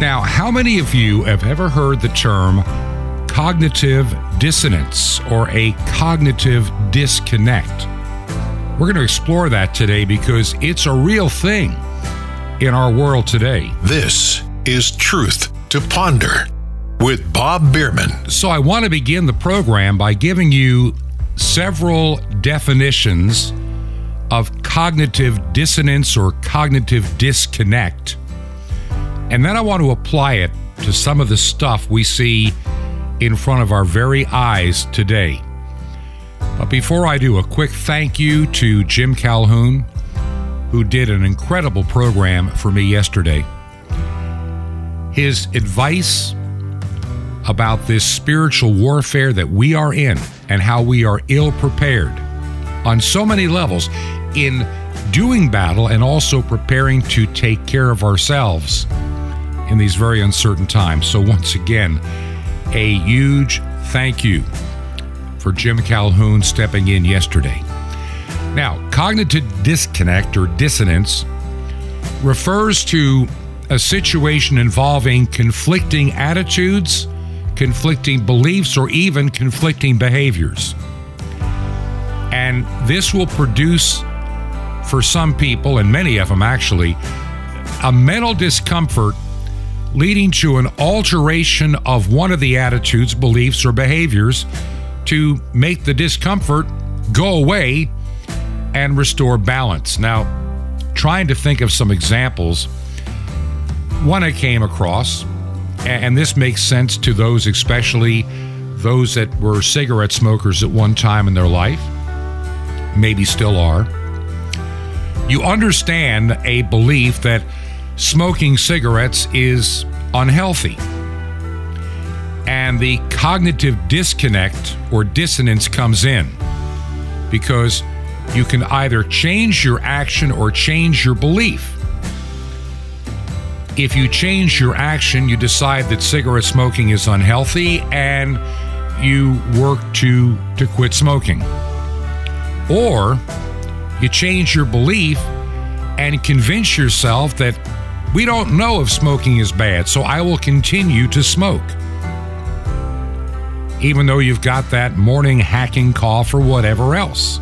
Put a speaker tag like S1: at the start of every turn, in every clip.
S1: Now, how many of you have ever heard the term cognitive dissonance or a cognitive disconnect? We're going to explore that today because it's a real thing in our world today.
S2: This is Truth to Ponder with Bob Bierman.
S1: So, I want to begin the program by giving you several definitions of cognitive dissonance or cognitive disconnect. And then I want to apply it to some of the stuff we see in front of our very eyes today. But before I do, a quick thank you to Jim Calhoun, who did an incredible program for me yesterday. His advice about this spiritual warfare that we are in and how we are ill prepared on so many levels in doing battle and also preparing to take care of ourselves in these very uncertain times. So, once again, a huge thank you for Jim Calhoun stepping in yesterday. Now, cognitive disconnect or dissonance refers to a situation involving conflicting attitudes, conflicting beliefs, or even conflicting behaviors. And this will produce, for some people, and many of them actually, a mental discomfort leading to an alteration of one of the attitudes, beliefs, or behaviors to make the discomfort go away and restore balance. Now, trying to think of some examples, one I came across, and this makes sense to those, especially those that were cigarette smokers at one time in their life, maybe still are. You understand a belief that smoking cigarettes is unhealthy. And the cognitive disconnect or dissonance comes in because you can either change your action or change your belief. If you change your action, you decide that cigarette smoking is unhealthy and you work to, to quit smoking. Or you change your belief and convince yourself that we don't know if smoking is bad, so I will continue to smoke. Even though you've got that morning hacking cough or whatever else.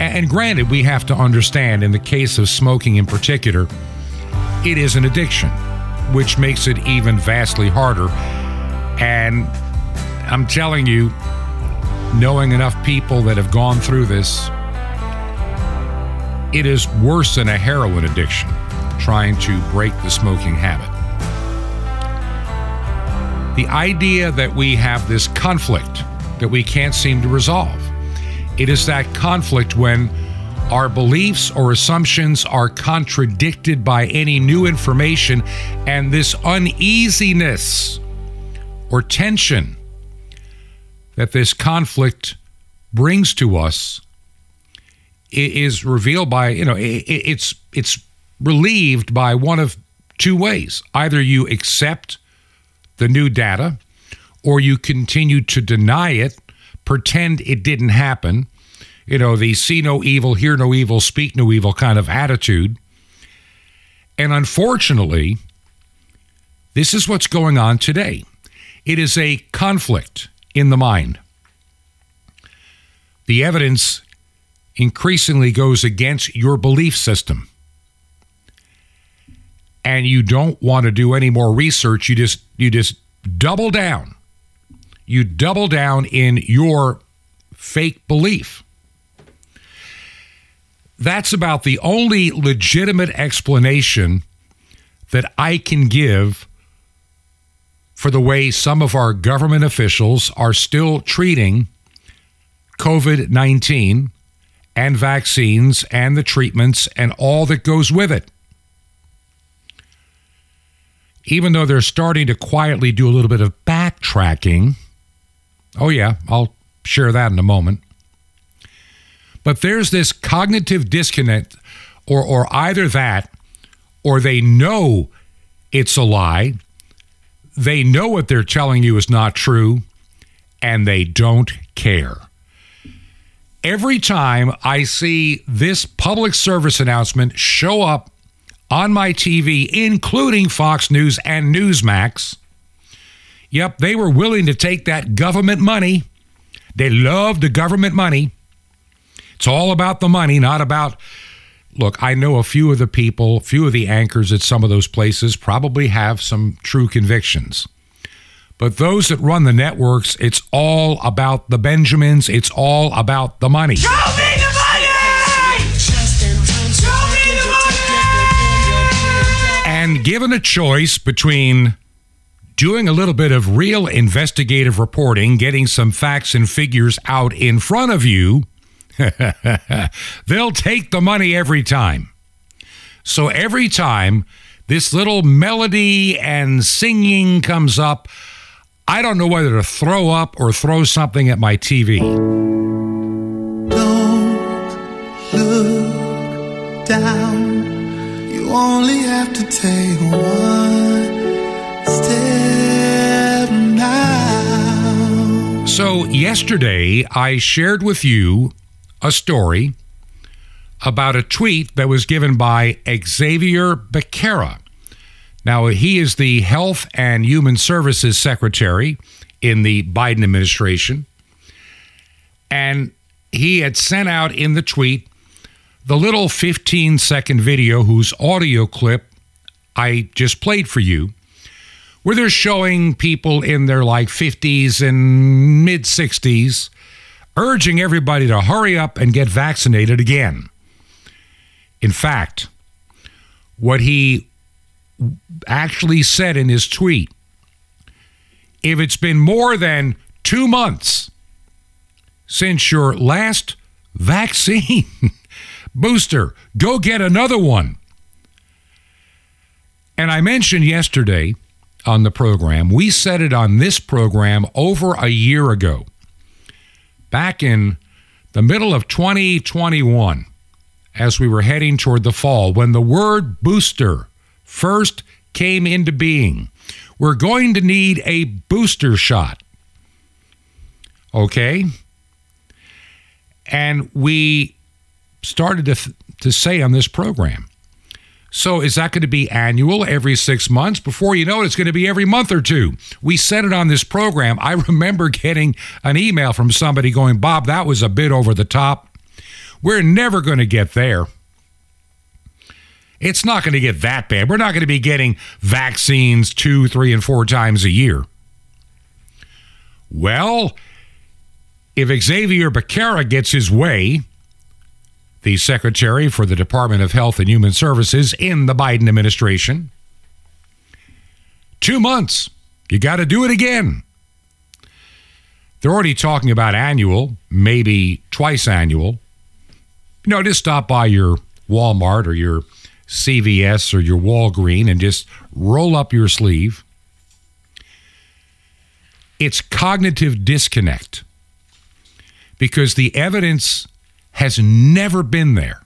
S1: And granted, we have to understand in the case of smoking in particular, it is an addiction, which makes it even vastly harder. And I'm telling you, knowing enough people that have gone through this, it is worse than a heroin addiction trying to break the smoking habit. The idea that we have this conflict that we can't seem to resolve. It is that conflict when our beliefs or assumptions are contradicted by any new information, and this uneasiness or tension that this conflict brings to us is revealed by you know it's it's relieved by one of two ways. Either you accept the new data or you continue to deny it pretend it didn't happen you know the see no evil hear no evil speak no evil kind of attitude. And unfortunately this is what's going on today. It is a conflict in the mind. The evidence increasingly goes against your belief system. And you don't want to do any more research, you just you just double down. You double down in your fake belief. That's about the only legitimate explanation that I can give for the way some of our government officials are still treating COVID 19 and vaccines and the treatments and all that goes with it. Even though they're starting to quietly do a little bit of backtracking. Oh, yeah, I'll share that in a moment. But there's this cognitive disconnect, or, or either that, or they know it's a lie. They know what they're telling you is not true, and they don't care every time I see this public service announcement show up on my TV, including Fox News and Newsmax. Yep, they were willing to take that government money. They love the government money. It's all about the money, not about. Look, I know a few of the people, a few of the anchors at some of those places probably have some true convictions. But those that run the networks, it's all about the Benjamins. It's all about the money.
S3: Show me the money! Show me the money!
S1: And given a choice between doing a little bit of real investigative reporting, getting some facts and figures out in front of you, they'll take the money every time. So every time this little melody and singing comes up, I don't know whether to throw up or throw something at my TV.
S4: look down. You only have to take one step now.
S1: So, yesterday I shared with you a story about a tweet that was given by Xavier Becerra. Now, he is the Health and Human Services Secretary in the Biden administration. And he had sent out in the tweet the little 15 second video whose audio clip I just played for you, where they're showing people in their like 50s and mid 60s urging everybody to hurry up and get vaccinated again. In fact, what he actually said in his tweet if it's been more than two months since your last vaccine booster, go get another one. And I mentioned yesterday on the program, we said it on this program over a year ago, back in the middle of 2021, as we were heading toward the fall, when the word booster first came into being. We're going to need a booster shot. Okay? And we started to, to say on this program. So, is that going to be annual every six months? Before you know it, it's going to be every month or two. We said it on this program. I remember getting an email from somebody going, Bob, that was a bit over the top. We're never going to get there. It's not going to get that bad. We're not going to be getting vaccines two, three, and four times a year. Well, if Xavier Becerra gets his way, the Secretary for the Department of Health and Human Services in the Biden administration, two months, you got to do it again. They're already talking about annual, maybe twice annual. You know, just stop by your Walmart or your CVS or your Walgreen and just roll up your sleeve. It's cognitive disconnect because the evidence has never been there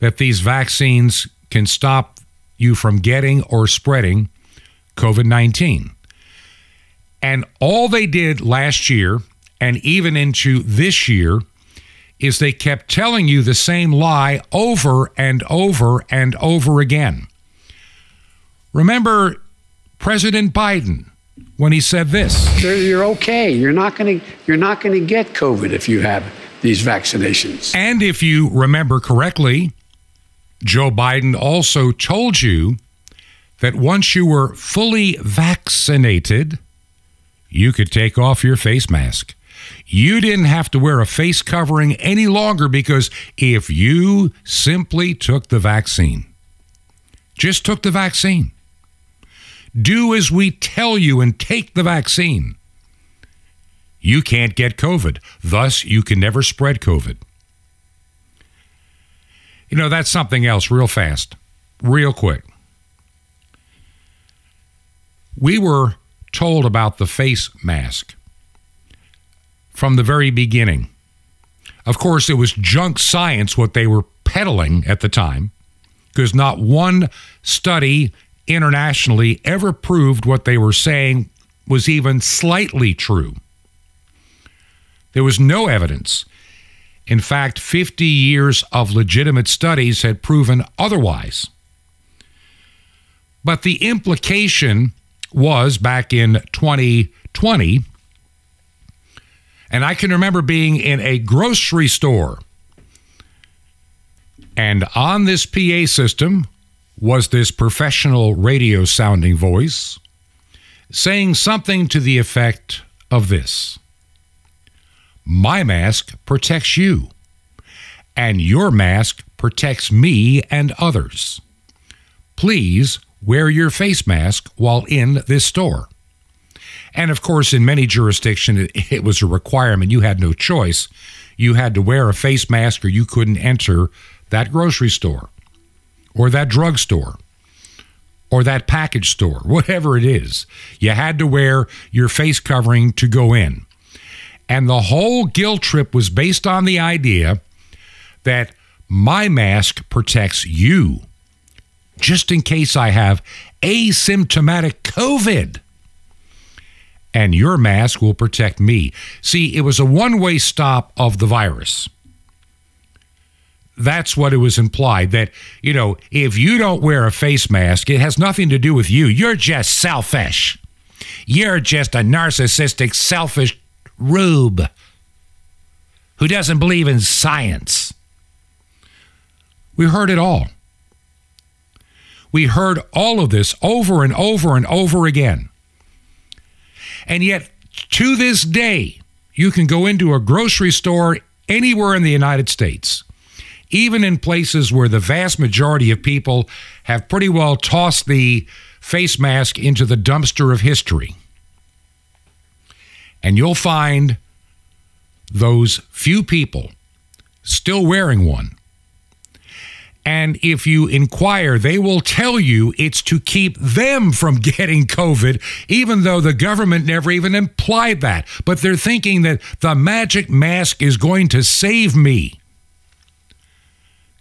S1: that these vaccines can stop you from getting or spreading COVID 19. And all they did last year and even into this year is they kept telling you the same lie over and over and over again. Remember President Biden when he said this.
S5: You're- okay. You're not going to. You're not going to get COVID if you have these vaccinations.
S1: And if you remember correctly, Joe Biden also told you that once you were fully vaccinated, you could take off your face mask. You didn't have to wear a face covering any longer because if you simply took the vaccine, just took the vaccine, do as we tell you and take the vaccine, you can't get COVID. Thus, you can never spread COVID. You know, that's something else, real fast, real quick. We were told about the face mask from the very beginning. Of course, it was junk science what they were peddling at the time, because not one study internationally ever proved what they were saying was even slightly true. There was no evidence. In fact, 50 years of legitimate studies had proven otherwise. But the implication was back in 2020, and I can remember being in a grocery store, and on this PA system was this professional radio sounding voice saying something to the effect of this My mask protects you, and your mask protects me and others. Please wear your face mask while in this store. And of course, in many jurisdictions, it, was a requirement. You had no choice. You had to wear a face mask or you couldn't enter that grocery store or that drugstore or that package store, whatever it is. You had to wear your face covering to go in. And the whole guilt trip was based on the idea that my mask protects you just in case I have asymptomatic COVID. And your mask will protect me. See, it was a one way stop of the virus. That's what it was implied that, you know, if you don't wear a face mask, it has nothing to do with you. You're just selfish. You're just a narcissistic, selfish rube who doesn't believe in science. We heard it all. We heard all of this over and over and over again. And yet, to this day, you can go into a grocery store anywhere in the United States, even in places where the vast majority of people have pretty well tossed the face mask into the dumpster of history. And you'll find those few people still wearing one and if you inquire, they will tell you it's to keep them from getting COVID, even though the government never even implied that. But they're thinking that the magic mask is going to save me.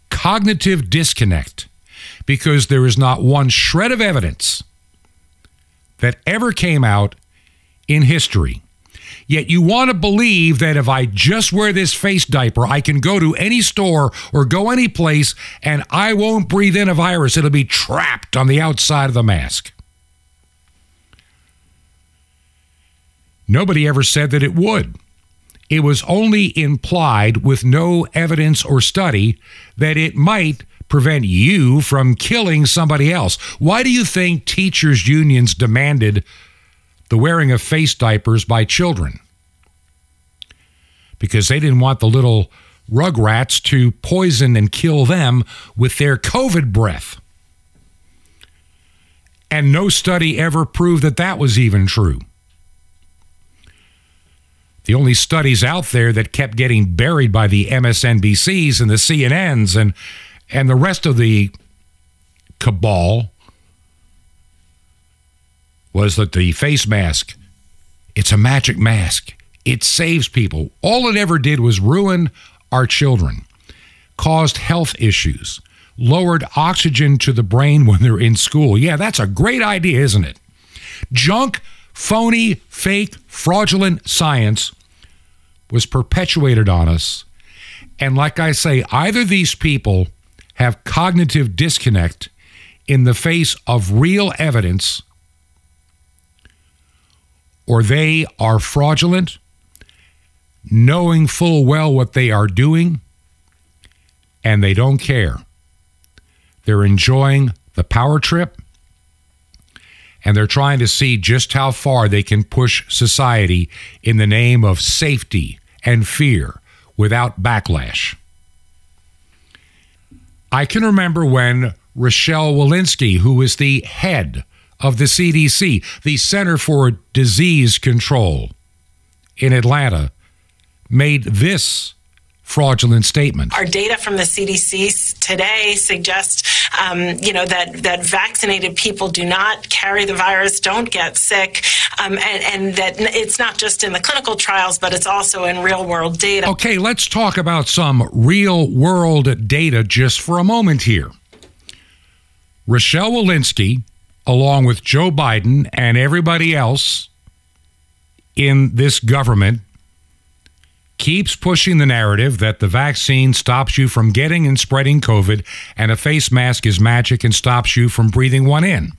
S1: Cognitive disconnect, because there is not one shred of evidence that ever came out in history Yet you want to believe that if I just wear this face diaper, I can go to any store or go any place and I won't breathe in a virus. It'll be trapped on the outside of the mask. Nobody ever said that it would. It was only implied with no evidence or study that it might prevent you from killing somebody else. Why do you think teachers' unions demanded the wearing of face diapers by children because they didn't want the little rugrats to poison and kill them with their COVID breath. And no study ever proved that that was even true. The only studies out there that kept getting buried by the MSNBCs and the CNNs and and the rest of the cabal was that the face mask, it's a magic mask. It saves people. All it ever did was ruin our children, caused health issues, lowered oxygen to the brain when they're in school. Yeah, that's a great idea, isn't it? Junk, phony, fake, fraudulent science was perpetuated on us. And like I say, either these people have cognitive disconnect in the face of real evidence or they are fraudulent, knowing full well what they are doing, and they don't care. They're enjoying the power trip, and they're trying to see just how far they can push society in the name of safety and fear without backlash. I can remember when Rochelle Walensky, who was the head of the CDC, the Center for Disease Control in Atlanta, made this fraudulent statement.
S3: Our data from the CDC today suggests, um, you know, that that vaccinated people do not carry the virus, don't get sick, um, and, and that it's not just in the clinical trials, but it's also in real world data.
S1: Okay, let's talk about some real world data just for a moment here. Rochelle Walensky along with Joe Biden and everybody else in this government, keeps pushing the narrative that the vaccine stops you from getting and spreading COVID and a face mask is magic and stops you from breathing one in.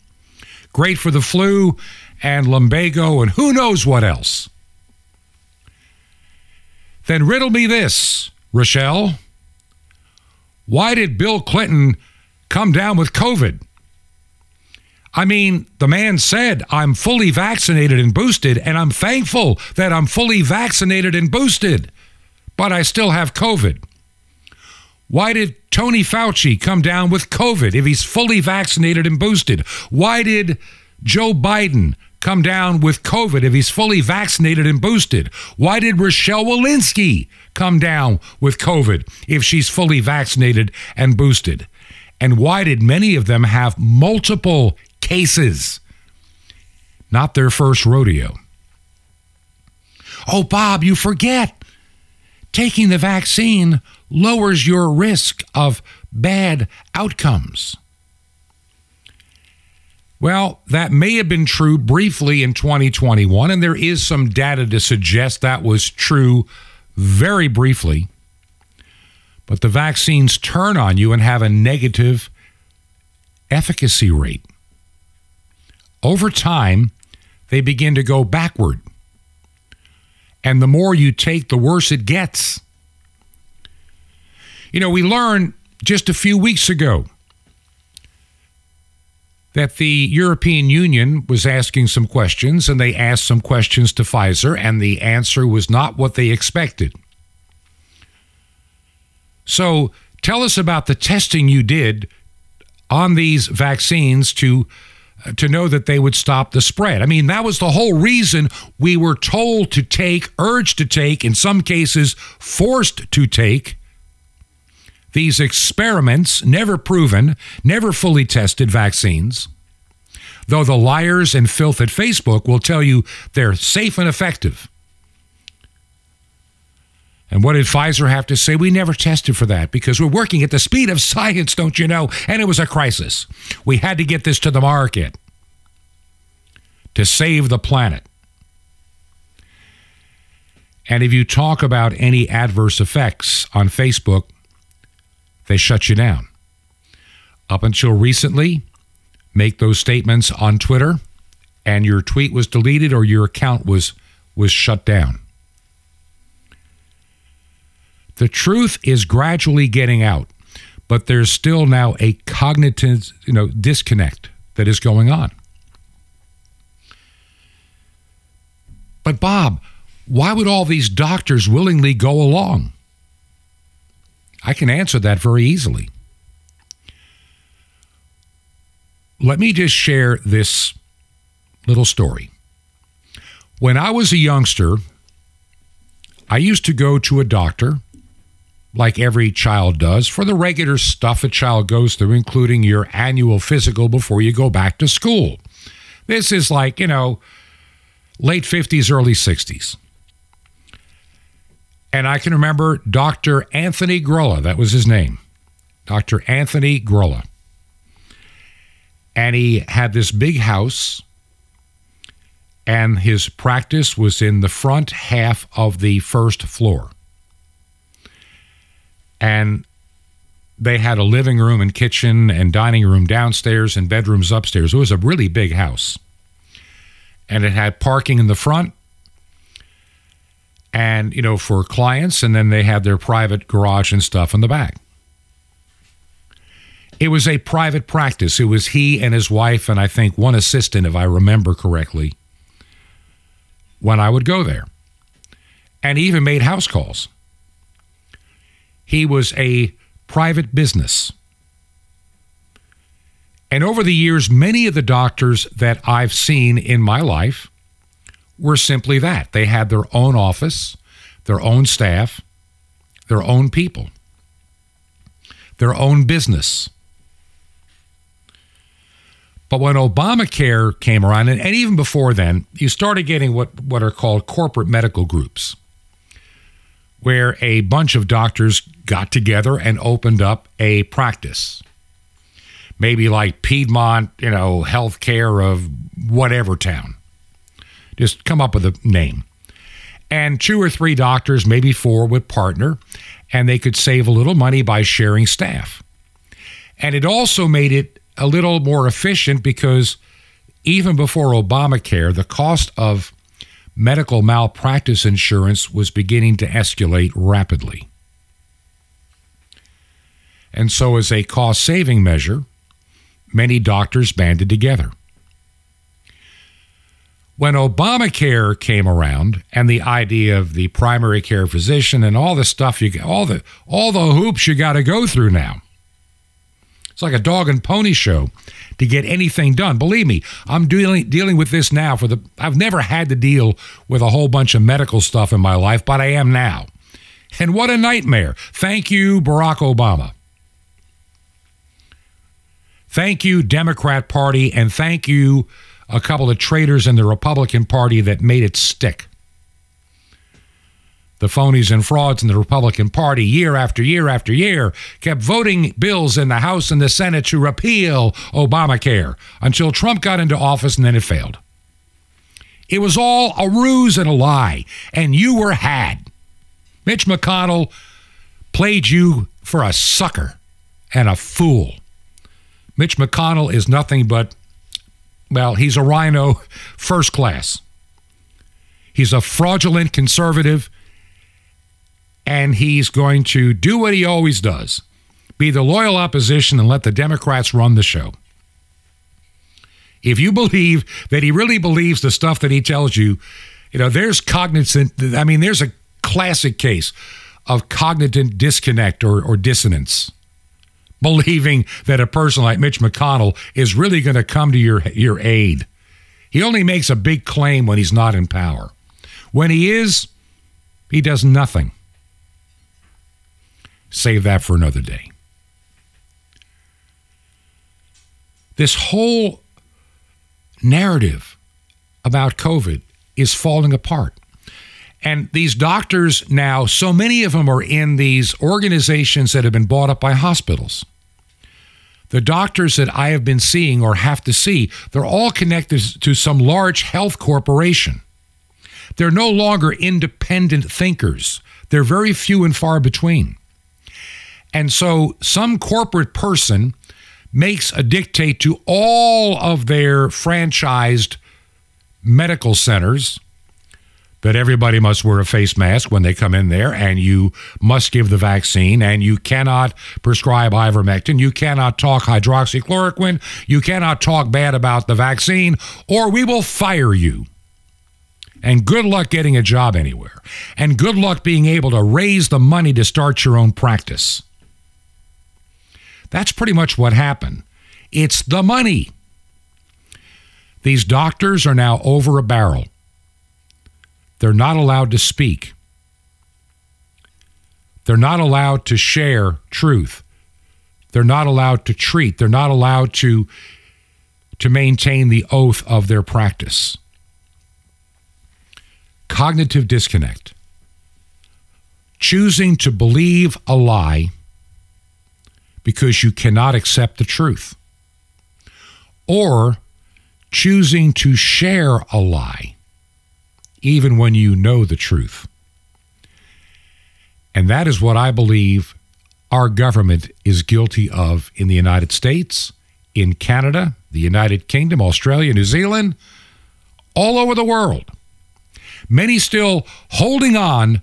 S1: Great for the flu and lumbago and who knows what else. Then riddle me this, Rochelle. Why did Bill Clinton come down with COVID? I mean, the man said, I'm fully vaccinated and boosted, and I'm thankful that I'm fully vaccinated and boosted, but I still have COVID. Why did Tony Fauci come down with COVID if he's fully vaccinated and boosted? Why did Joe Biden come down with COVID if he's fully vaccinated and boosted? Why did Rochelle Walensky come down with COVID if she's fully vaccinated and boosted? And why did many of them have multiple cases. Not their first rodeo. Oh, Bob, you forget. Taking the vaccine lowers your risk of bad outcomes. Well, that may have been true briefly in 2021, and there is some data to suggest that was true very briefly. But the vaccines turn on you and have a negative efficacy rate over time, they begin to go backward. And the more you take, the worse it gets. You know, we learned just a few weeks ago that the European Union was asking some questions, and they asked some questions to Pfizer, and the answer was not what they expected. So tell us about the testing you did on these vaccines to to know that they would stop the spread. I mean, that was the whole reason we were told to take, urged to take, in some cases, forced to take these experiments, never proven, never fully tested vaccines. Though the liars and filth at Facebook will tell you they're safe and effective. And what did Pfizer have to say? We never tested for that because we're working at the speed of science, don't you know? And it was a crisis. We had to get this to the market to save the planet. And if you talk about any adverse effects on Facebook, they shut you down. Up until recently, make those statements on Twitter and your tweet was deleted or your account was was shut down. The truth is gradually getting out, but there's still now a cognitive, you know, disconnect that is going on. But Bob, why would all these doctors willingly go along? I can answer that very easily. Let me just share this little story. When I was a youngster, I used to go to a doctor like every child does, for the regular stuff a child goes through, including your annual physical before you go back to school. This is like, you know, late 50s, early 60s. And I can remember Dr. Anthony Grulla, that was his name. Dr. Anthony Grulla. And he had this big house, and his practice was in the front half of the first floor and they had a living room and kitchen and dining room downstairs and bedrooms upstairs. It was a really big house. And it had parking in the front and, you know, for clients. And then they had their private garage and stuff in the back. It was a private practice. It was he and his wife, and I think one assistant, if I remember correctly, when I would go there. And he even made house calls. He was a private business. And over the years, many of the doctors that I've seen in my life were simply that. They had their own office, their own staff, their own people, their own business. But when Obamacare came around, and, and even before then, you started getting what, what are called corporate medical groups where a bunch of doctors got together and opened up a practice. Maybe like Piedmont, you know, healthcare of whatever town. Just come up with a name. And two or three doctors, maybe four, would partner, and they could save a little money by sharing staff. And it also made it a little more efficient because even before Obamacare, the cost of medical malpractice insurance was beginning to escalate rapidly. And so, as a cost saving measure, many doctors banded together. When Obamacare came around and the idea of the primary care physician and all the stuff you all the all the hoops you got to go through now. It's like a dog and pony show to get anything done. Believe me, I'm dealing dealing with this now for the I've never had to deal with a whole bunch of medical stuff in my life, but I am now. And what a nightmare. Thank you Barack Obama. Thank you, Democrat Party, and thank you, a couple of traitors in the Republican Party that made it stick. The phonies and frauds in the Republican Party, year after year after year, kept voting bills in the House and the Senate to repeal Obamacare until Trump got into office and then it failed. It was all a ruse and a lie, and you were had. Mitch McConnell played you for a sucker and a fool. Mitch McConnell is nothing but, well, he's a RINO first class. He's a fraudulent conservative, and he's going to do what he always does be the loyal opposition and let the Democrats run the show. If you believe that he really believes the stuff that he tells you, you know, there's cognizant, I mean, there's a classic case of cognitive disconnect or, or dissonance believing that a person like Mitch McConnell is really going to come to your, your aid. He only makes a big claim when he's not in power. When he is, he does nothing. Save that for another day. This whole narrative about COVID is falling apart. And these doctors now, so many of them are in these organizations that have been bought up by hospitals. The doctors that I have been seeing or have to see, they're all connected to some large health corporation. They're no longer independent thinkers, they're very few and far between. And so some corporate person makes a dictate to all of their franchised medical centers that everybody must wear a face mask when they come in there, and you must give the vaccine, and you cannot prescribe ivermectin, you cannot talk hydroxychloroquine, you cannot talk bad about the vaccine, or we will fire you. And good luck getting a job anywhere. And good luck being able to raise the money to start your own practice. That's pretty much what happened. It's the money. These doctors are now over a barrel. They're not allowed to speak. They're not allowed to share truth. They're not allowed to treat. They're not allowed to, to maintain the oath of their practice. Cognitive disconnect. Choosing to believe a lie because you cannot accept the truth. Or choosing to share a lie even when you know the truth. And that is what I believe our government is guilty of in the United States, in Canada, the United Kingdom, Australia, New Zealand, all over the world. Many still holding on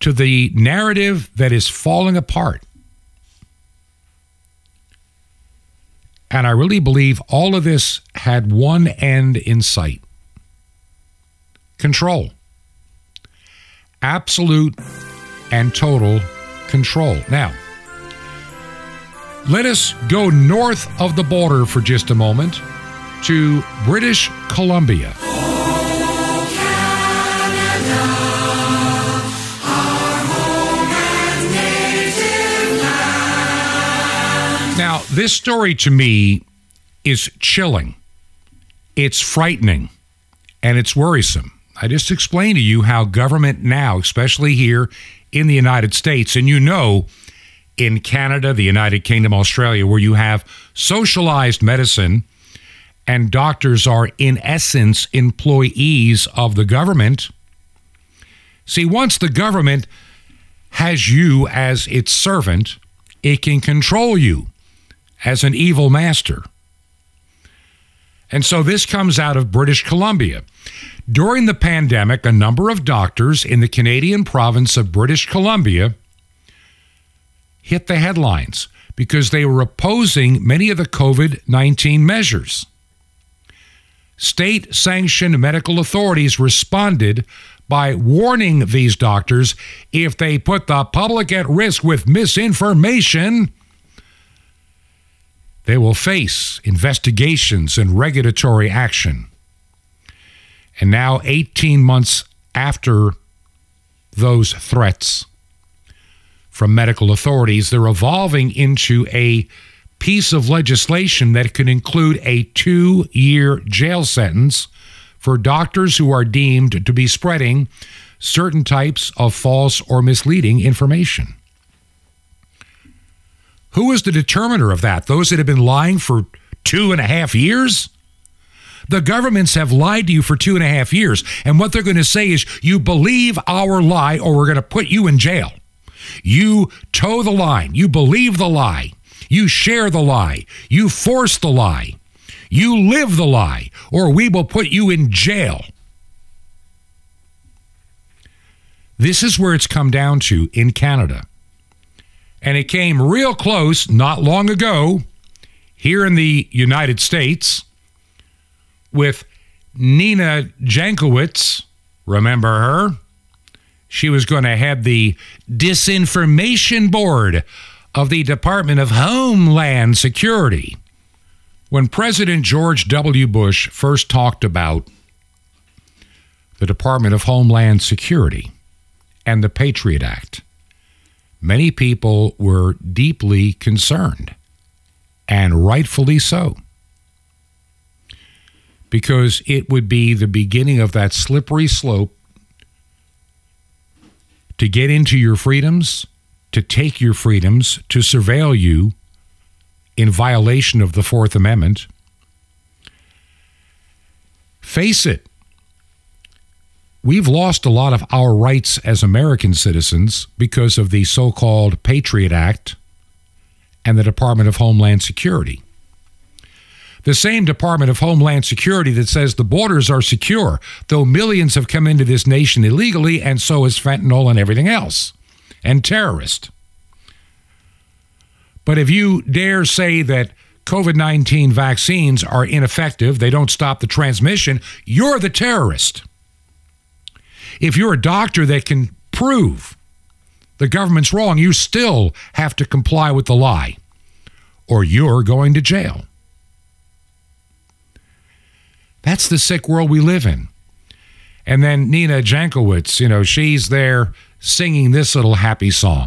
S1: to the narrative that is falling apart. And I really believe all of this had one end in sight control. Absolute and total control. Now, let us go north of the border for just a moment to British Columbia. This story to me is chilling. It's frightening and it's worrisome. I just explained to you how government now, especially here in the United States, and you know, in Canada, the United Kingdom, Australia, where you have socialized medicine and doctors are, in essence, employees of the government. See, once the government has you as its servant, it can control you as an evil master. And so this comes out of British Columbia. During the pandemic, a number of doctors in the Canadian province of British Columbia hit the headlines because they were opposing many of the COVID 19 measures. State sanctioned medical authorities responded by warning these doctors if they put the public at risk with misinformation, they will face investigations and regulatory action. And now, 18 months after those threats from medical authorities, they're evolving into a piece of legislation that could include a two year jail sentence for doctors who are deemed to be spreading certain types of false or misleading information. Who is the determiner of that? Those that have been lying for two and a half years? The governments have lied to you for two and a half years. And what they're going to say is, you believe our lie or we're going to put you in jail. You toe the line. You believe the lie. You share the lie. You force the lie. You live the lie, or we will put you in jail. This is where it's come down to in Canada. And it came real close not long ago here in the United States with Nina Jankowicz. Remember her? She was going to head the disinformation board of the Department of Homeland Security. When President George W. Bush first talked about the Department of Homeland Security and the Patriot Act, many people were deeply concerned, and rightfully so, because it would be the beginning of that slippery slope to get into your freedoms, to take your freedoms, to surveil you in violation of the Fourth Amendment. Face it, we've lost a lot of our rights as American citizens because of the so called Patriot Act and the Department of Homeland Security. The same Department of Homeland Security that says the borders are secure, though millions have come into this nation illegally, and so is fentanyl and everything else, and terrorists. But if you dare say that COVID 19 vaccines are ineffective, they don't stop the transmission, you're the terrorist. If you're a doctor that can prove the government's wrong, you still have to comply with the lie, or you're going to jail. That's the sick world we live in. And then Nina Jankowicz, you know, she's there singing this little happy song.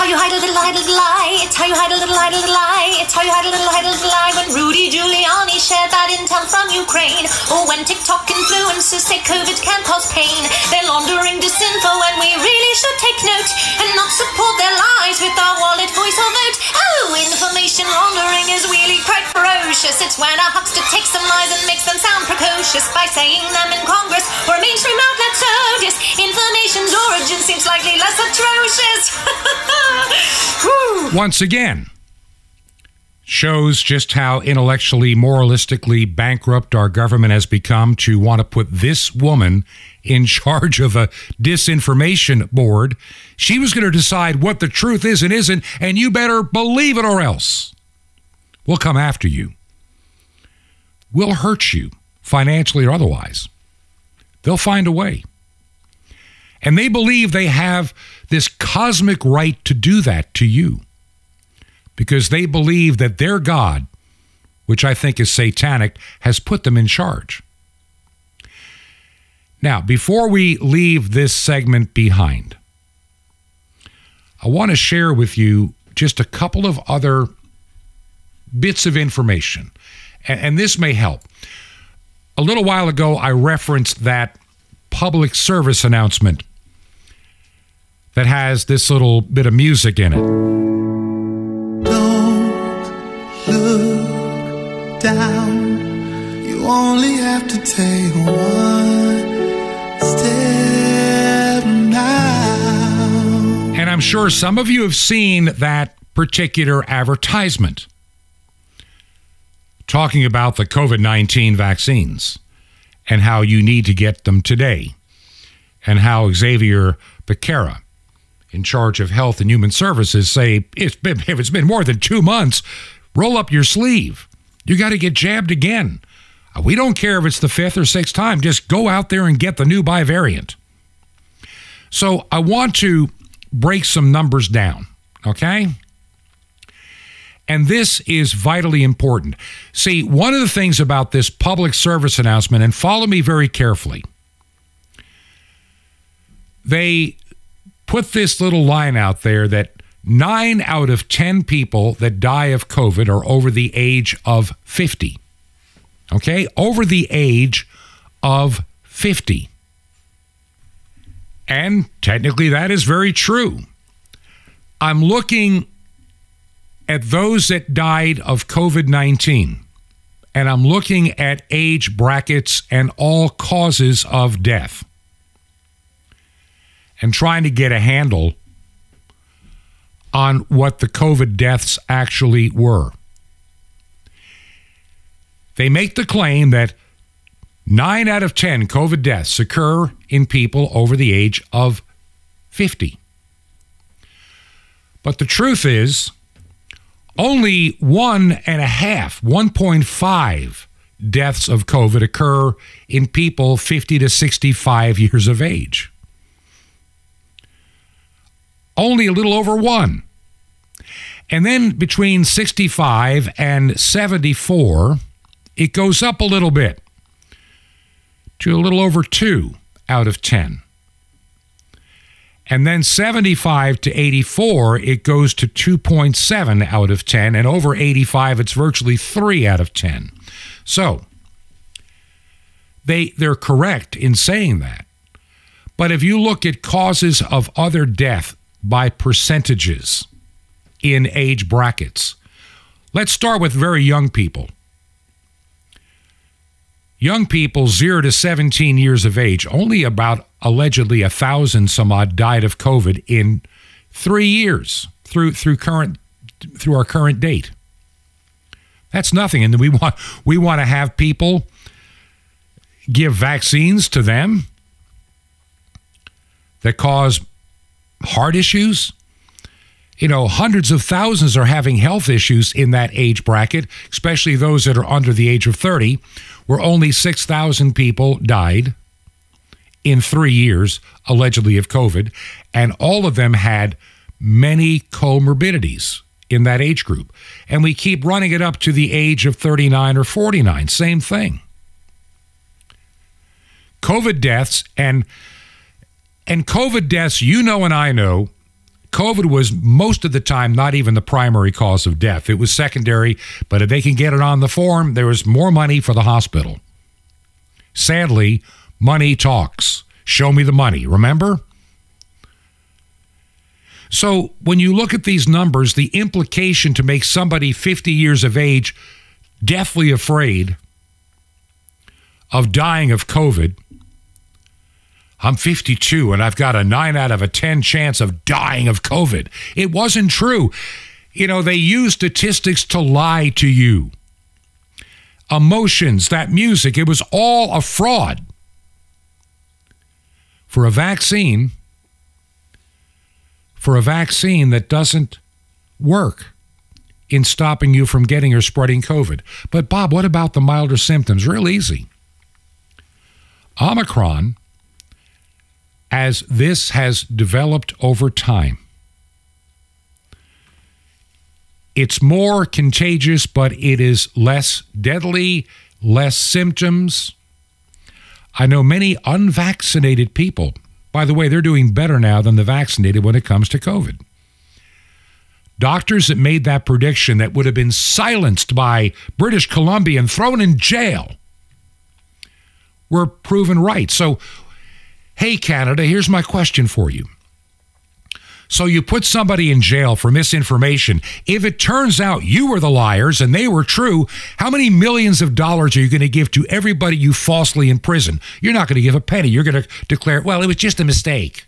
S6: How you hide a little, hide a little lie. It's how you hide a little, hide a little lie. It's how you hide a little, hide a little lie. When Rudy Giuliani shared that intel from Ukraine, or when TikTok influencers say COVID can cause pain, they're laundering disinfo, and we really should take note and not support their lies with our wallet, voice, or vote. Oh, information laundering is really quite ferocious. It's when a huckster takes some lies and makes them sound precocious by saying them in Congress or a mainstream outlet. So disinformation's origin seems slightly less atrocious.
S1: Once again, shows just how intellectually, moralistically bankrupt our government has become to want to put this woman in charge of a disinformation board. She was going to decide what the truth is and isn't, and you better believe it or else. We'll come after you. We'll hurt you, financially or otherwise. They'll find a way. And they believe they have this cosmic right to do that to you because they believe that their God, which I think is satanic, has put them in charge. Now, before we leave this segment behind, I want to share with you just a couple of other bits of information, and, this may help. a little while ago, I referenced that public service announcement that has this little bit of music in it.
S4: Don't look down. You only have to take one step now.
S1: And I'm sure some of you have seen that particular advertisement talking about the COVID 19 vaccines and how you need to get them today, and how Xavier Becerra, in charge of Health and Human Services, say it's been, if it's been more than two months, roll up your sleeve. You got to get jabbed again. Uh, We don't care if it's the fifth or sixth time. Just go out there and get the new bivalent. So I want to break some numbers down, okay? And this is vitally important. See, one of the things about this public service announcement, and follow me very carefully, they put this little line out there that nine out of 10 people that die of COVID are over the age of 50. Okay? Over the age of 50. And technically, that is very true. I'm looking at those that died of COVID 19, and I'm looking at age brackets and all causes of death, and trying to get a handle on what the COVID deaths actually were. They make the claim that nine out of 10 COVID deaths occur in people over the age of 50. But the truth is, only one and a half, 1.5 deaths of COVID occur in people 50 to 65 years of age. Only a little over one. And then between 65 and 74, it goes up a little bit to a little over two out of 10. And then 75 to 84, it goes to 2.7 out of 10. And over 85, it's virtually 3 out of 10. So they, they're correct in saying that. But if you look at causes of other death by percentages in age brackets, let's start with very young people. Young people 0 to 17 years of age, only about allegedly a thousand some odd died of COVID in three years through through current through our current date. That's nothing, and we want we want to have people give vaccines to them that cause heart issues. You know, hundreds of thousands are having health issues in that age bracket, especially those that are under the age of 30, where only 6,000 people died in three years, allegedly of COVID, and all of them had many comorbidities in that age group. And we keep running it up to the age of 39 or 49. Same thing. COVID deaths and and COVID deaths, you know and I know, COVID was most of the time not even the primary cause of death. It was secondary, but if they can get it on the form, there is more money for the hospital. Sadly, money talks. Show me the money, remember? So when you look at these numbers, the implication to make somebody 50 years of age deathly afraid of dying of COVID. I'm 52 and I've got a 9 out of a 10 chance of dying of COVID. It wasn't true. You know, they use statistics to lie to you. Emotions, that music, it was all a fraud. For a vaccine, for a vaccine that doesn't work in stopping you from getting or spreading COVID. But, Bob, what about the milder symptoms? Real easy. Omicron, as this has developed over time, it's more contagious, but it is less deadly, less symptoms. I know many unvaccinated people. By the way, they're doing better now than the vaccinated when it comes to COVID. Doctors that made that prediction that would have been silenced by British Columbia and thrown in jail were proven right. So, hey, Canada, here's my question for you. So you put somebody in jail for misinformation. If it turns out you were the liars and they were true, how many millions of dollars are you going to give to everybody you falsely imprisoned? You're not going to give a penny. You're going to declare, well, it was just a mistake.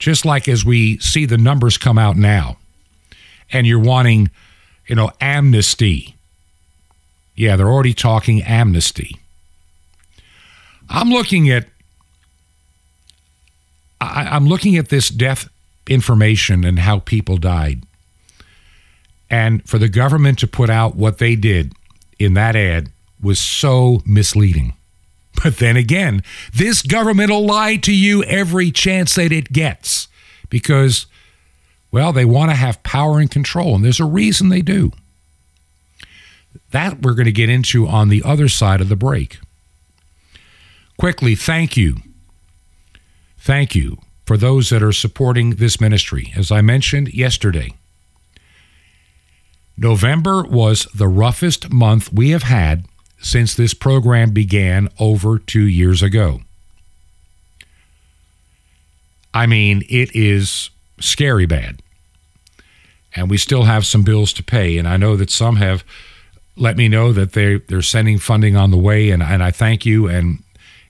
S1: Just like as we see the numbers come out now, and you're wanting, you know, amnesty. Yeah, they're already talking amnesty. I'm looking at I, am looking at this death information and how people died. And for the government to put out what they did in that ad was so misleading. But then again, this government will lie to you every chance that it gets because, well, they want to have power and control, and there's a reason they do. That we're going to get into on the other side of the break. Quickly, thank you Thank you for those that are supporting this ministry. As I mentioned yesterday, November was the roughest month we have had since this program began over two years ago. I mean, it is scary bad. And we still have some bills to pay. And I know that some have let me know that they, they're sending funding on the way. And, and I thank you. And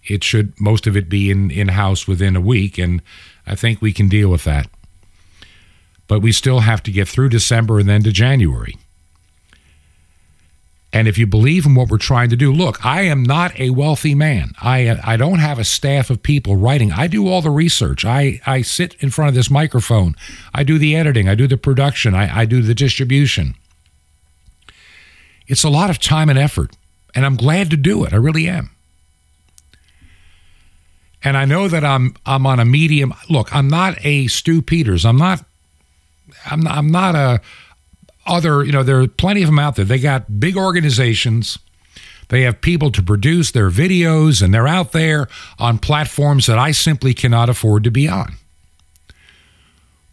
S1: it should most of it be in in house within a week, and I think we can deal with that. But we still have to get through December and then to January. And if you believe in what we're trying to do, look, I am not a wealthy man. I I don't have a staff of people writing. I do all the research. I, I sit in front of this microphone. I do the editing. I do the production. I, I do the distribution. It's a lot of time and effort, and I'm glad to do it. I really am and I know that I'm I'm on a medium. Look, I'm not a Stu Peters. I'm not. I'm not, I'm not a other. You know, there are plenty of them out there. They got big organizations. They have people to produce their videos, and they're out there on platforms that I simply cannot afford to be on.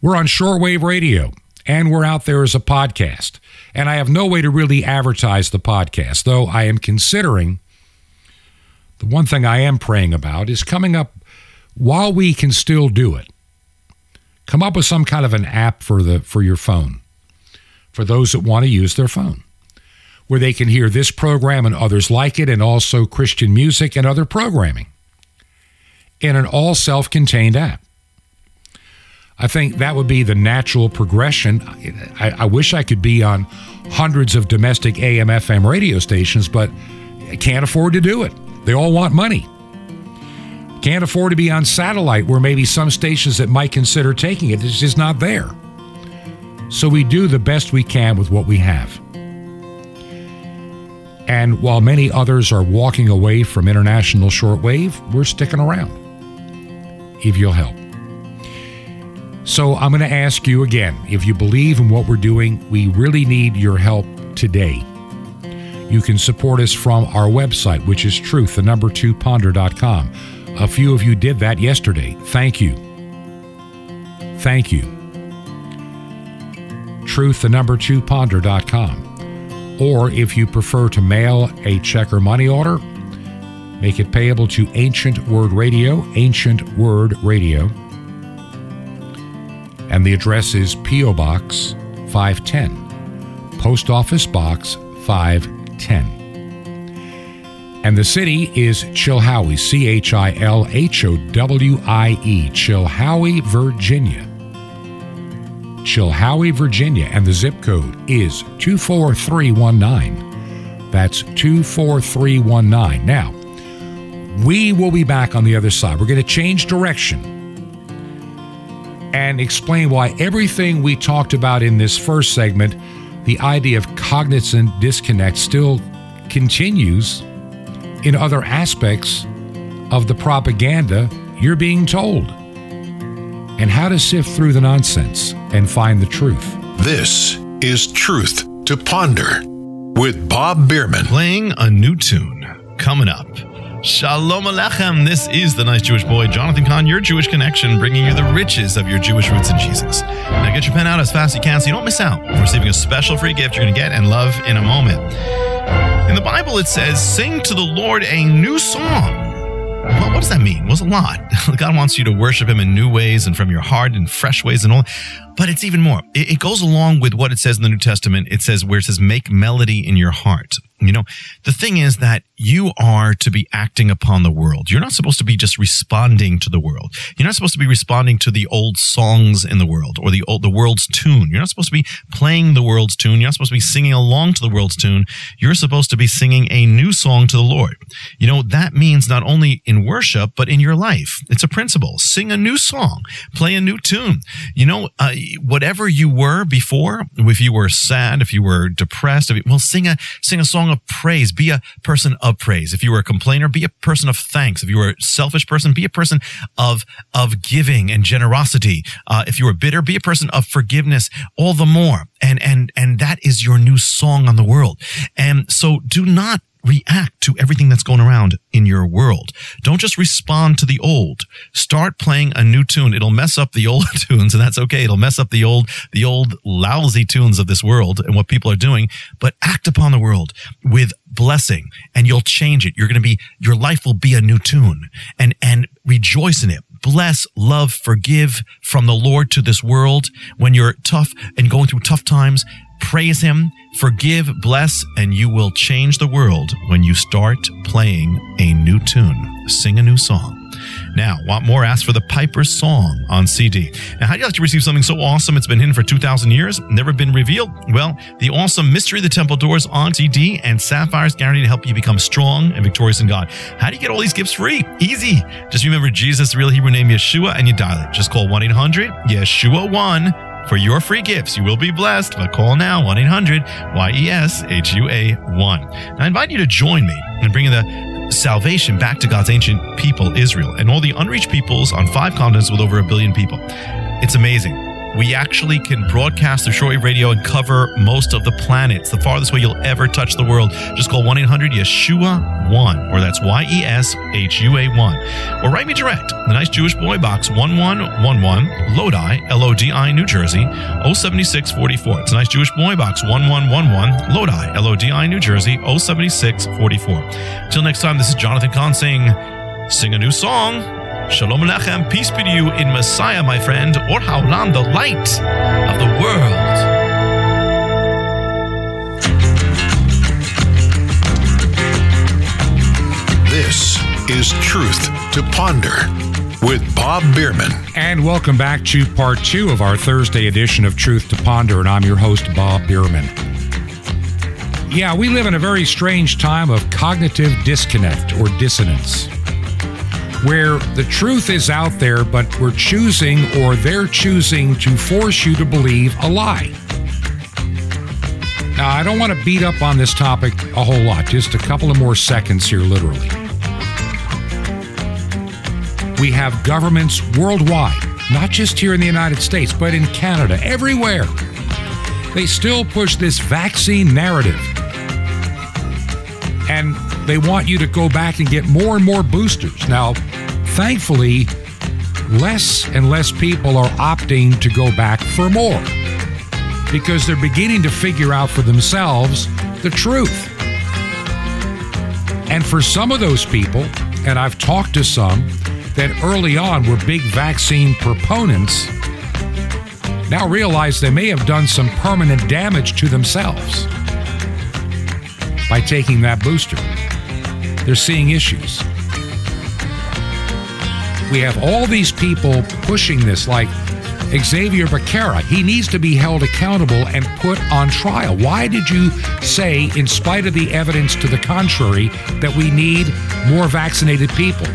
S1: We're on shortwave radio, and we're out there as a podcast. And I have no way to really advertise the podcast, though I am considering the one thing I am praying about is coming up while we can still do it. Come up with some kind of an app for the for your phone for those that want to use their phone where they can hear this program and others like it and also Christian music and other programming in an all self-contained app. I think that would be the natural progression. I, I, wish I could be on hundreds of domestic AM FM radio stations, but I can't afford to do it. They all want money. Can't afford to be on satellite where maybe some stations that might consider taking it is just not there. So we do the best we can with what we have. And while many others are walking away from international shortwave, we're sticking around. If you'll help. So I'm going to ask you again if you believe in what we're doing, we really need your help today. You can support us from our website, which is truth, the number two ponder.com. A few of you did that yesterday. Thank you. Thank you. Truth, the number two ponder.com. Or if you prefer to mail a check or money order, make it payable to Ancient Word Radio, Ancient Word Radio. And the address is P.O. Box 510, Post Office Box 510. 10. And the city is Chilhowie, C H I L H O W I E, Chilhowie, Virginia. Chilhowie, Virginia, and the zip code is 24319. That's 24319. Now, we will be back on the other side. We're going to change direction and explain why everything we talked about in this first segment the idea of cognizant disconnect still continues in other aspects of the propaganda you're being told, and how to sift through the nonsense and find the truth.
S2: This is Truth to Ponder with Bob Bierman.
S7: Playing a new tune coming up. Shalom Aleichem. This is the nice Jewish boy, Jonathan Cahn, your Jewish connection, bringing you the riches of your Jewish roots in Jesus. Now get your pen out as fast as you can so you don't miss out on receiving a special free gift you're going to get and love in a moment. In the Bible, it says, Sing to the Lord a new song. Well, what does that mean? Well, it's a lot. God wants you to worship Him in new ways and from your heart and fresh ways and all. But it's even more. It, it goes along with what it says in the New Testament. It says, where it says, make melody in your heart. You know, the thing is that you are to be acting upon the world. You're not supposed to be just responding to the world. You're not supposed to be responding to the old songs in the world or the old, the world's tune. You're not supposed to be playing the world's tune. You're not supposed to be singing along to the world's tune. You're supposed to be singing a new song to the Lord. You know, that means not only in worship, but in your life. It's a principle. Sing a new song, play a new tune. You know, uh, whatever you were before, if you were sad, if you were depressed, if you, well, sing a, sing a song of praise. Be a person of praise. If you were a complainer, be a person of thanks. If you were a selfish person, be a person of, of giving and generosity. Uh, if you were bitter, be a person of forgiveness all the more. And, and, and that is your new song on the world. And so do not react to everything that's going around in your world. Don't just respond to the old. Start playing a new tune. It'll mess up the old tunes and that's okay. It'll mess up the old, the old lousy tunes of this world and what people are doing, but act upon the world with blessing and you'll change it. You're going to be, your life will be a new tune and, and rejoice in it bless, love, forgive from the Lord to this world. When you're tough and going through tough times, praise Him, forgive, bless, and you will change the world when you start playing a new tune. Sing a new song. Now, want more? Ask for the Piper's Song on CD. Now, how do you like to receive something so awesome it's been hidden for 2,000 years, never been revealed? Well, the awesome Mystery of the Temple Doors on CD and Sapphire's guarantee to help you become strong and victorious in God. How do you get all these gifts free? Easy. Just remember Jesus' real Hebrew name, Yeshua, and you dial it. Just call 1 800 Yeshua 1 for your free gifts. You will be blessed, but call now 1 800 Y E S H U A 1. I invite you to join me in bringing the salvation back to God's ancient people, Israel, and all the unreached peoples on five continents with over a billion people. It's amazing. We actually can broadcast through shortwave radio and cover most of the planet. It's the farthest way you'll ever touch the world. Just call 1 800 Yeshua 1, or that's Y E S H U A 1. Or write me direct. The Nice Jewish Boy Box 1111, Lodi, L O D I, New Jersey, 07644. It's a Nice Jewish Boy Box 1111, Lodi, L O D I, New Jersey, 07644. Till next time, this is Jonathan Cahn saying, Sing a new song. Shalom Aleichem, peace be to you in Messiah, my friend, or Haolam, the light of the world.
S2: This is Truth to Ponder with Bob Bierman.
S1: And welcome back to part two of our Thursday edition of Truth to Ponder. And I'm your host, Bob Bierman. Yeah, we live in a very strange time of cognitive disconnect or dissonance where the truth is out there, but we're choosing or they're choosing to force you to believe a lie. Now, I don't want to beat up on this topic a whole lot, just a couple of more seconds here, literally. We have governments worldwide, not just here in the United States, but in Canada, everywhere. They still push this vaccine narrative. And they want you to go back and get more and more boosters. Now, thankfully, less and less people are opting to go back for more because they're beginning to figure out for themselves the truth. And for some of those people, and I've talked to some that early on were big vaccine proponents, now realize they may have done some permanent damage to themselves by taking that booster. They're seeing issues. We have all these people pushing this, like Xavier Becerra. He needs to be held accountable and put on trial. Why did you say, in spite of the evidence to the contrary, that we need more vaccinated people?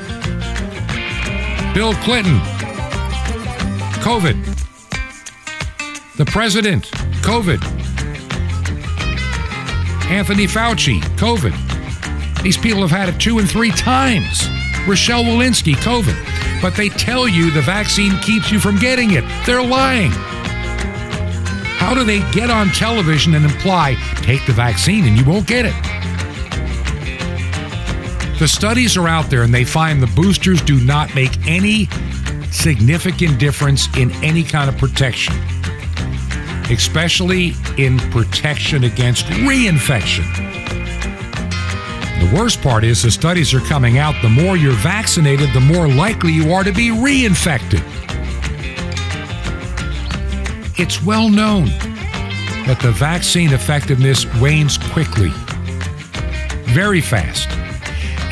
S1: Bill Clinton, COVID. The president, COVID. Anthony Fauci, COVID. These people have had it two and three times. Rochelle Walensky, COVID. But they tell you the vaccine keeps you from getting it. They're lying. How do they get on television and imply, take the vaccine and you won't get it? The studies are out there and they find the boosters do not make any significant difference in any kind of protection, especially in protection against reinfection. The worst part is the studies are coming out. The more you're vaccinated, the more likely you are to be reinfected. It's well known that the vaccine effectiveness wanes quickly, very fast.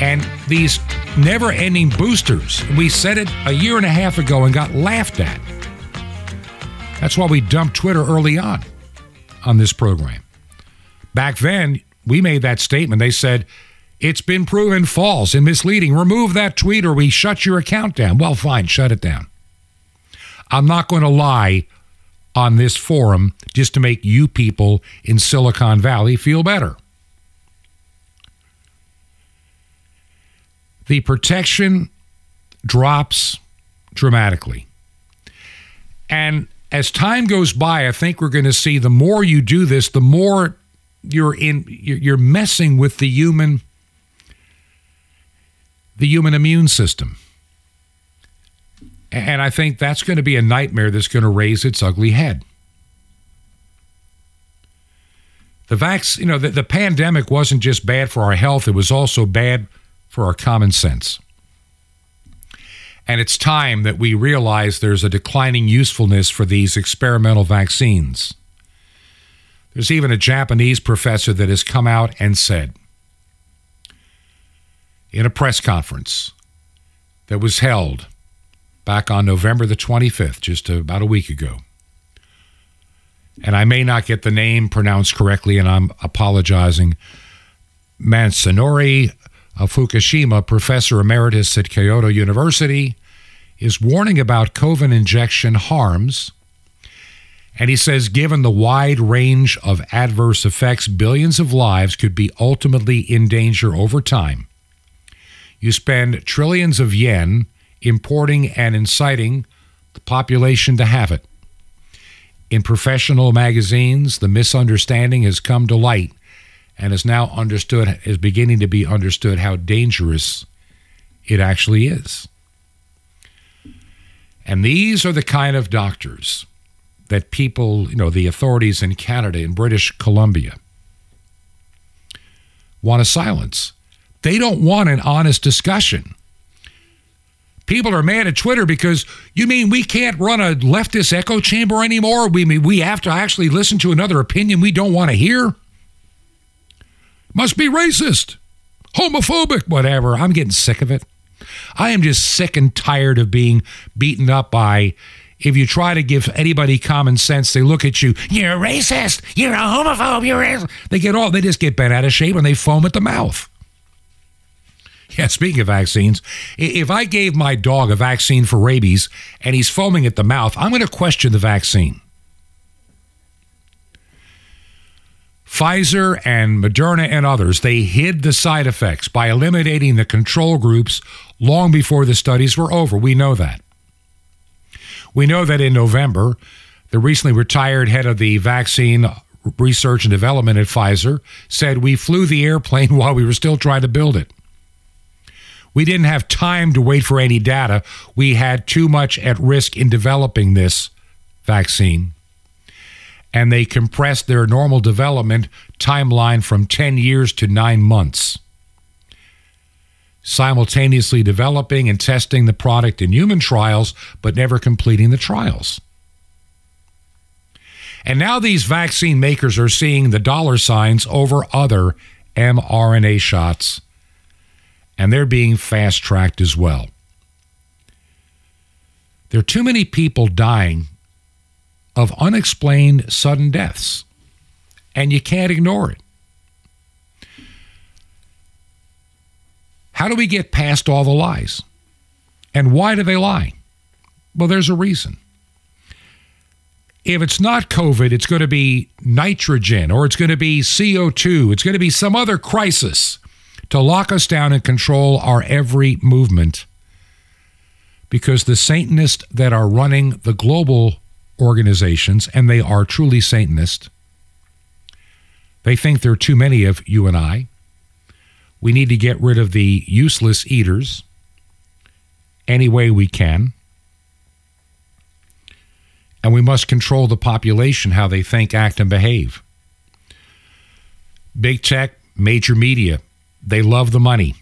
S1: And these never ending boosters, we said it a year and a half ago and got laughed at. That's why we dumped Twitter early on on this program. Back then, we made that statement. They said, it's been proven false and misleading. Remove that tweet or we shut your account down. Well, fine, shut it down. I'm not going to lie on this forum just to make you people in Silicon Valley feel better. The protection drops dramatically. And as time goes by, I think we're going to see the more you do this, the more you're in you're messing with the human the human immune system. And I think that's going to be a nightmare that's going to raise its ugly head. The vax, you know, the, the pandemic wasn't just bad for our health, it was also bad for our common sense. And it's time that we realize there's a declining usefulness for these experimental vaccines. There's even a Japanese professor that has come out and said in a press conference that was held back on November the 25th, just about a week ago. And I may not get the name pronounced correctly, and I'm apologizing. Masanori Fukushima, professor emeritus at Kyoto University, is warning about COVID injection harms. And he says, given the wide range of adverse effects, billions of lives could be ultimately in danger over time. You spend trillions of yen importing and inciting the population to have it. In professional magazines, the misunderstanding has come to light and is now understood, is beginning to be understood how dangerous it actually is. And these are the kind of doctors that people, you know, the authorities in Canada and British Columbia want to silence. They don't want an honest discussion. People are mad at Twitter because you mean we can't run a leftist echo chamber anymore? We mean we have to actually listen to another opinion we don't want to hear? Must be racist, homophobic, whatever. I'm getting sick of it. I am just sick and tired of being beaten up by if you try to give anybody common sense, they look at you, you're a racist, you're a homophobe, you're a they get all they just get bent out of shape and they foam at the mouth. Yeah, speaking of vaccines, if I gave my dog a vaccine for rabies and he's foaming at the mouth, I'm going to question the vaccine. Pfizer and Moderna and others, they hid the side effects by eliminating the control groups long before the studies were over. We know that. We know that in November, the recently retired head of the vaccine research and development at Pfizer said we flew the airplane while we were still trying to build it. We didn't have time to wait for any data. We had too much at risk in developing this vaccine. And they compressed their normal development timeline from 10 years to nine months. Simultaneously developing and testing the product in human trials, but never completing the trials. And now these vaccine makers are seeing the dollar signs over other mRNA shots and they're being fast tracked as well. There are too many people dying of unexplained sudden deaths, and you can't ignore it. How do we get past all the lies? And why do they lie? Well, there's a reason. If it's not COVID, it's going to be nitrogen or it's going to be CO2, it's going to be some other crisis to lock us down and control our every movement. Because the Satanists that are running the global organizations, and they are truly Satanist, they think there are too many of you and I. We need to get rid of the useless eaters any way we can. And we must control the population, how they think, act, and behave. Big tech, major media, they love the money.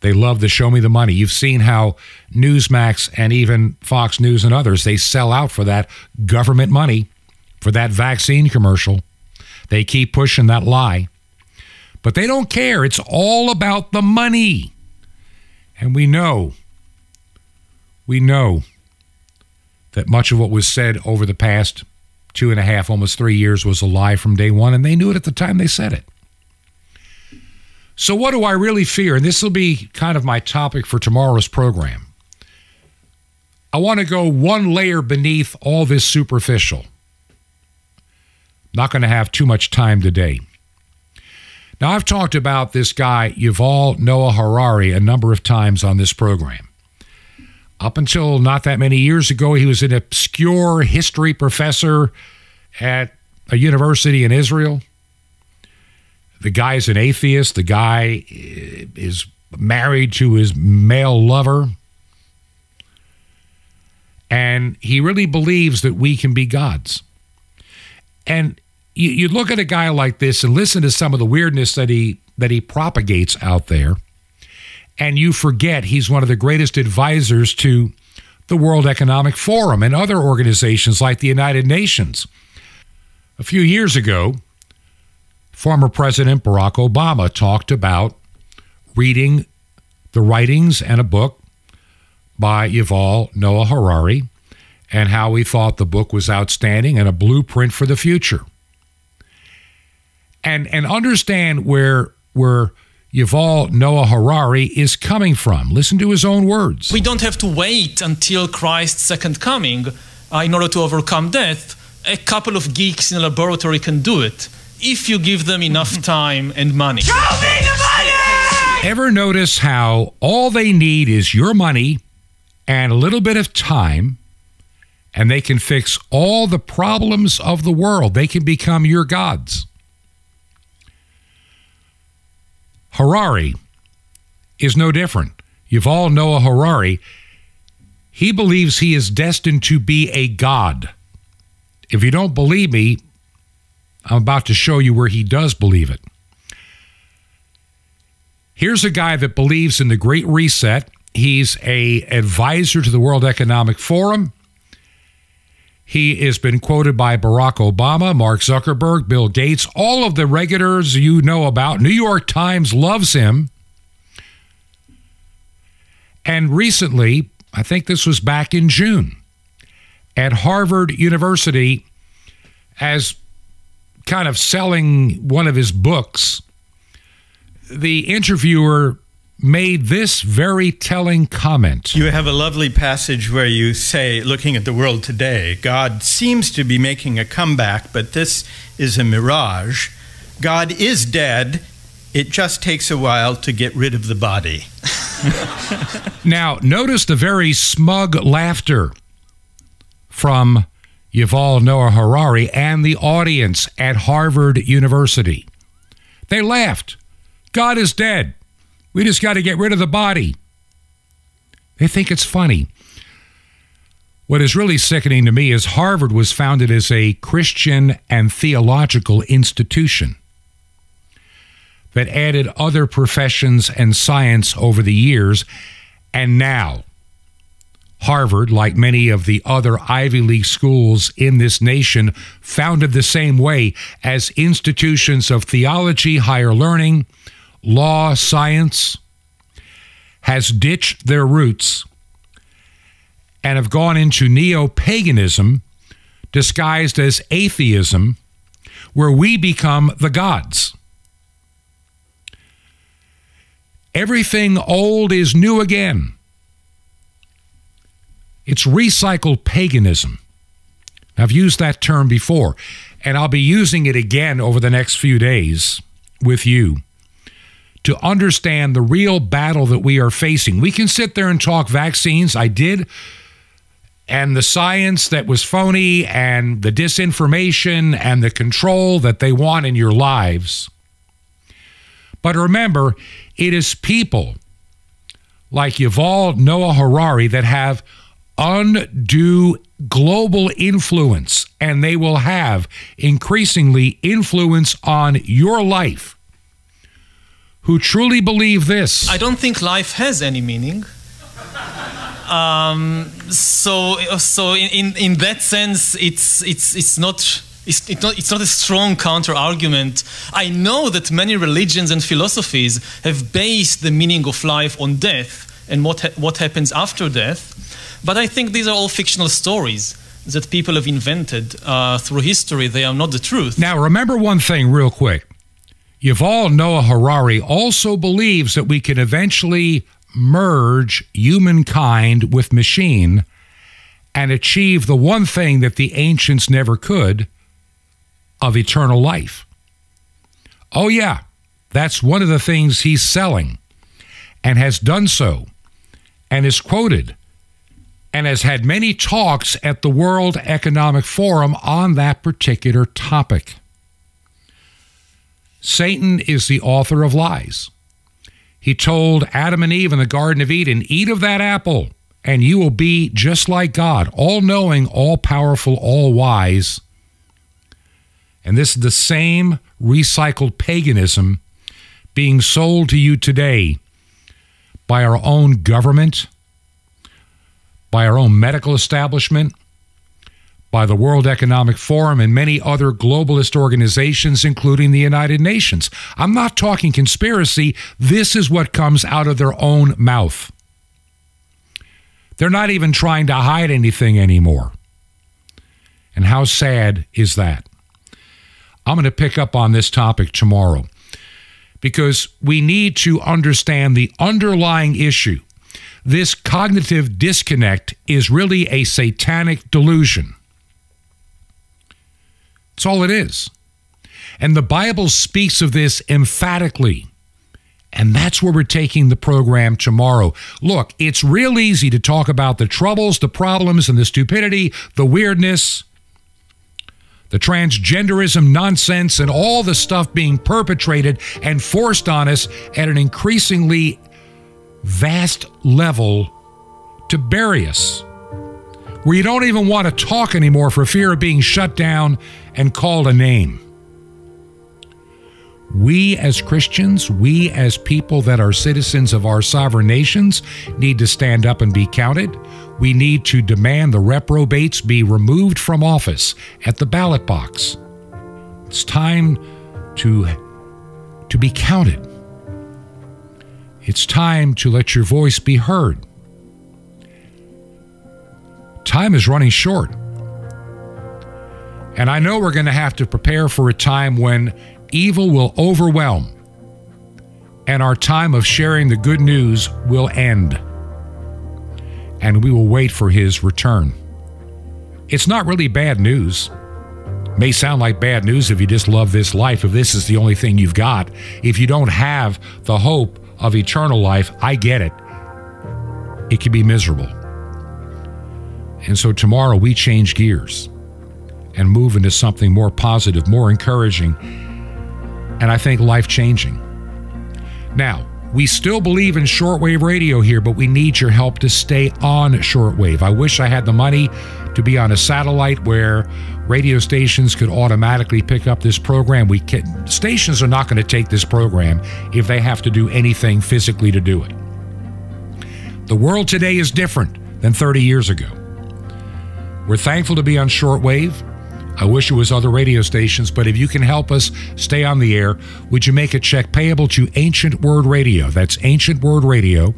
S1: They love to show me the money. You've seen how Newsmax and even Fox News and others, they sell out for that government money, for that vaccine commercial. They keep pushing that lie. But they don't care. It's all about the money. And we know, we know that much of what was said over the past two and a half, almost three years was a lie from day one, and they knew it at the time they said it. So, what do I really fear? And this will be kind of my topic for tomorrow's program. I want to go one layer beneath all this superficial. Not going to have too much time today. Now, I've talked about this guy, Yuval Noah Harari, a number of times on this program. Up until not that many years ago, he was an obscure history professor at a university in Israel. The guy is an atheist. The guy is married to his male lover. And he really believes that we can be gods. And you, you look at a guy like this and listen to some of the weirdness that he that he propagates out there, and you forget he's one of the greatest advisors to the World Economic Forum and other organizations like the United Nations. A few years ago, former President Barack Obama talked about reading the writings and a book by Yuval Noah Harari and how he thought the book was outstanding and a blueprint for the future. And and understand where where Yuval Noah Harari is coming from. Listen to his own words.
S8: We don't have to wait until Christ's second coming uh, in order to overcome death. A couple of geeks in a laboratory can do it if you give them enough time and money. Show me the money!
S1: Ever notice how all they need is your money and a little bit of time, and they can fix all the problems of the world? They can become your gods. Harari is no different. Yuval Noah Harari, he believes he is destined to be a god. If you don't believe me, I'm about to show you where he does believe it. Here's a guy that believes in the Great Reset. He's a advisor to the World Economic Forum. He has been quoted by Barack Obama, Mark Zuckerberg, Bill Gates, all of the regulars you know about. New York Times loves him. And recently, I think this was back in June, at Harvard University, as kind of selling one of his books, the interviewer made this very telling comment.
S9: You have a lovely passage where you say, looking at the world today, God seems to be making a comeback, but this is a mirage. God is dead. It just takes a while to get rid of the body.
S1: now, notice the very smug laughter from Yuval Noah Harari and the audience at Harvard University. They laughed. God is dead. We just got to get rid of the body. They think it's funny. What is really sickening to me is Harvard was founded as a Christian and theological institution that added other professions and science over the years. And now, Harvard, like many of the other Ivy League schools in this nation, founded the same way as institutions of theology, higher learning, law, science, has ditched their roots and have gone into neo paganism disguised as atheism, where we become the gods. Everything old is new again. It's recycled paganism. I've used that term before, and I'll be using it again over the next few days with you to understand the real battle that we are facing. We can sit there and talk vaccines. I did. And the science that was phony and the disinformation and the control that they want in your lives. But remember, it is people like Yuval Noah Harari that have undue global influence, and they will have increasingly influence on your life who truly believe this.
S8: I don't think life has any meaning. Um, so, so in, in that sense, it's it's it's not. It's, it's not, it's not a strong counter argument. I know that many religions and philosophies have based the meaning of life on death and what, ha- what happens after death. But I think these are all fictional stories that people have invented uh, through history. They are not the truth.
S1: Now, remember one thing, real quick. Yuval Noah Harari also believes that we can eventually merge humankind with machine and achieve the one thing that the ancients never could of eternal life. Oh, yeah, that's one of the things he's selling and has done so and is quoted and has had many talks at the World Economic Forum on that particular topic. Satan is the author of lies. He told Adam and Eve in the Garden of Eden, Eat of that apple, and you will be just like God, all knowing, all powerful, all wise. And this is the same recycled paganism being sold to you today by our own government, by our own medical establishment, by the World Economic Forum, and many other globalist organizations, including the United Nations. I'm not talking conspiracy. This is what comes out of their own mouth. They're not even trying to hide anything anymore. And how sad is that? I'm going to pick up on this topic tomorrow because we need to understand the underlying issue. This cognitive disconnect is really a satanic delusion. That's all it is. And the Bible speaks of this emphatically. And that's where we're taking the program tomorrow. Look, it's real easy to talk about the troubles, the problems, and the stupidity, the weirdness, the transgenderism nonsense, and all the stuff being perpetrated and forced on us at an increasingly vast level to bury us, where you don't even want to talk anymore for fear of being shut down and called a name. We as Christians, we as people that are citizens of our sovereign nations, need to stand up and be counted. We need to demand the reprobates be removed from office at the ballot box. It's time to, to be counted. It's time to let your voice be heard. Time is running short. And I know we're going to have to prepare for a time when evil will overwhelm and our time of sharing the good news will end. And we will wait for his return. It's not really bad news. May sound like bad news if you just love this life, if this is the only thing you've got. If you don't have the hope of eternal life, I get it. It can be miserable. And so tomorrow we change gears and move into something more positive, more encouraging, and I think life changing. Now, we still believe in shortwave radio here, but we need your help to stay on shortwave. I wish I had the money to be on a satellite where radio stations could automatically pick up this program. We can, stations are not going to take this program if they have to do anything physically to do it. The world today is different than 30 years ago. We're thankful to be on shortwave. I wish it was other radio stations, but if you can help us stay on the air, would you make a check payable to Ancient Word Radio? That's Ancient Word Radio.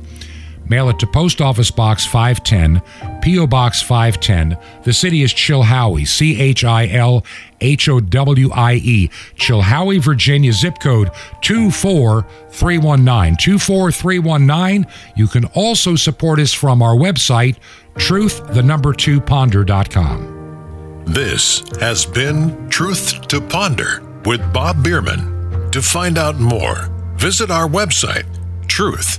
S1: Mail it to Post Office Box 510, P.O. Box 510. The city is Chilhowie, C H I L H O W I E. Chilhowie, Virginia, zip code 24319. 24319. You can also support us from our website, truth, the number two ponder.com.
S2: This has been Truth to Ponder with Bob Bierman. To find out more, visit our website, truth,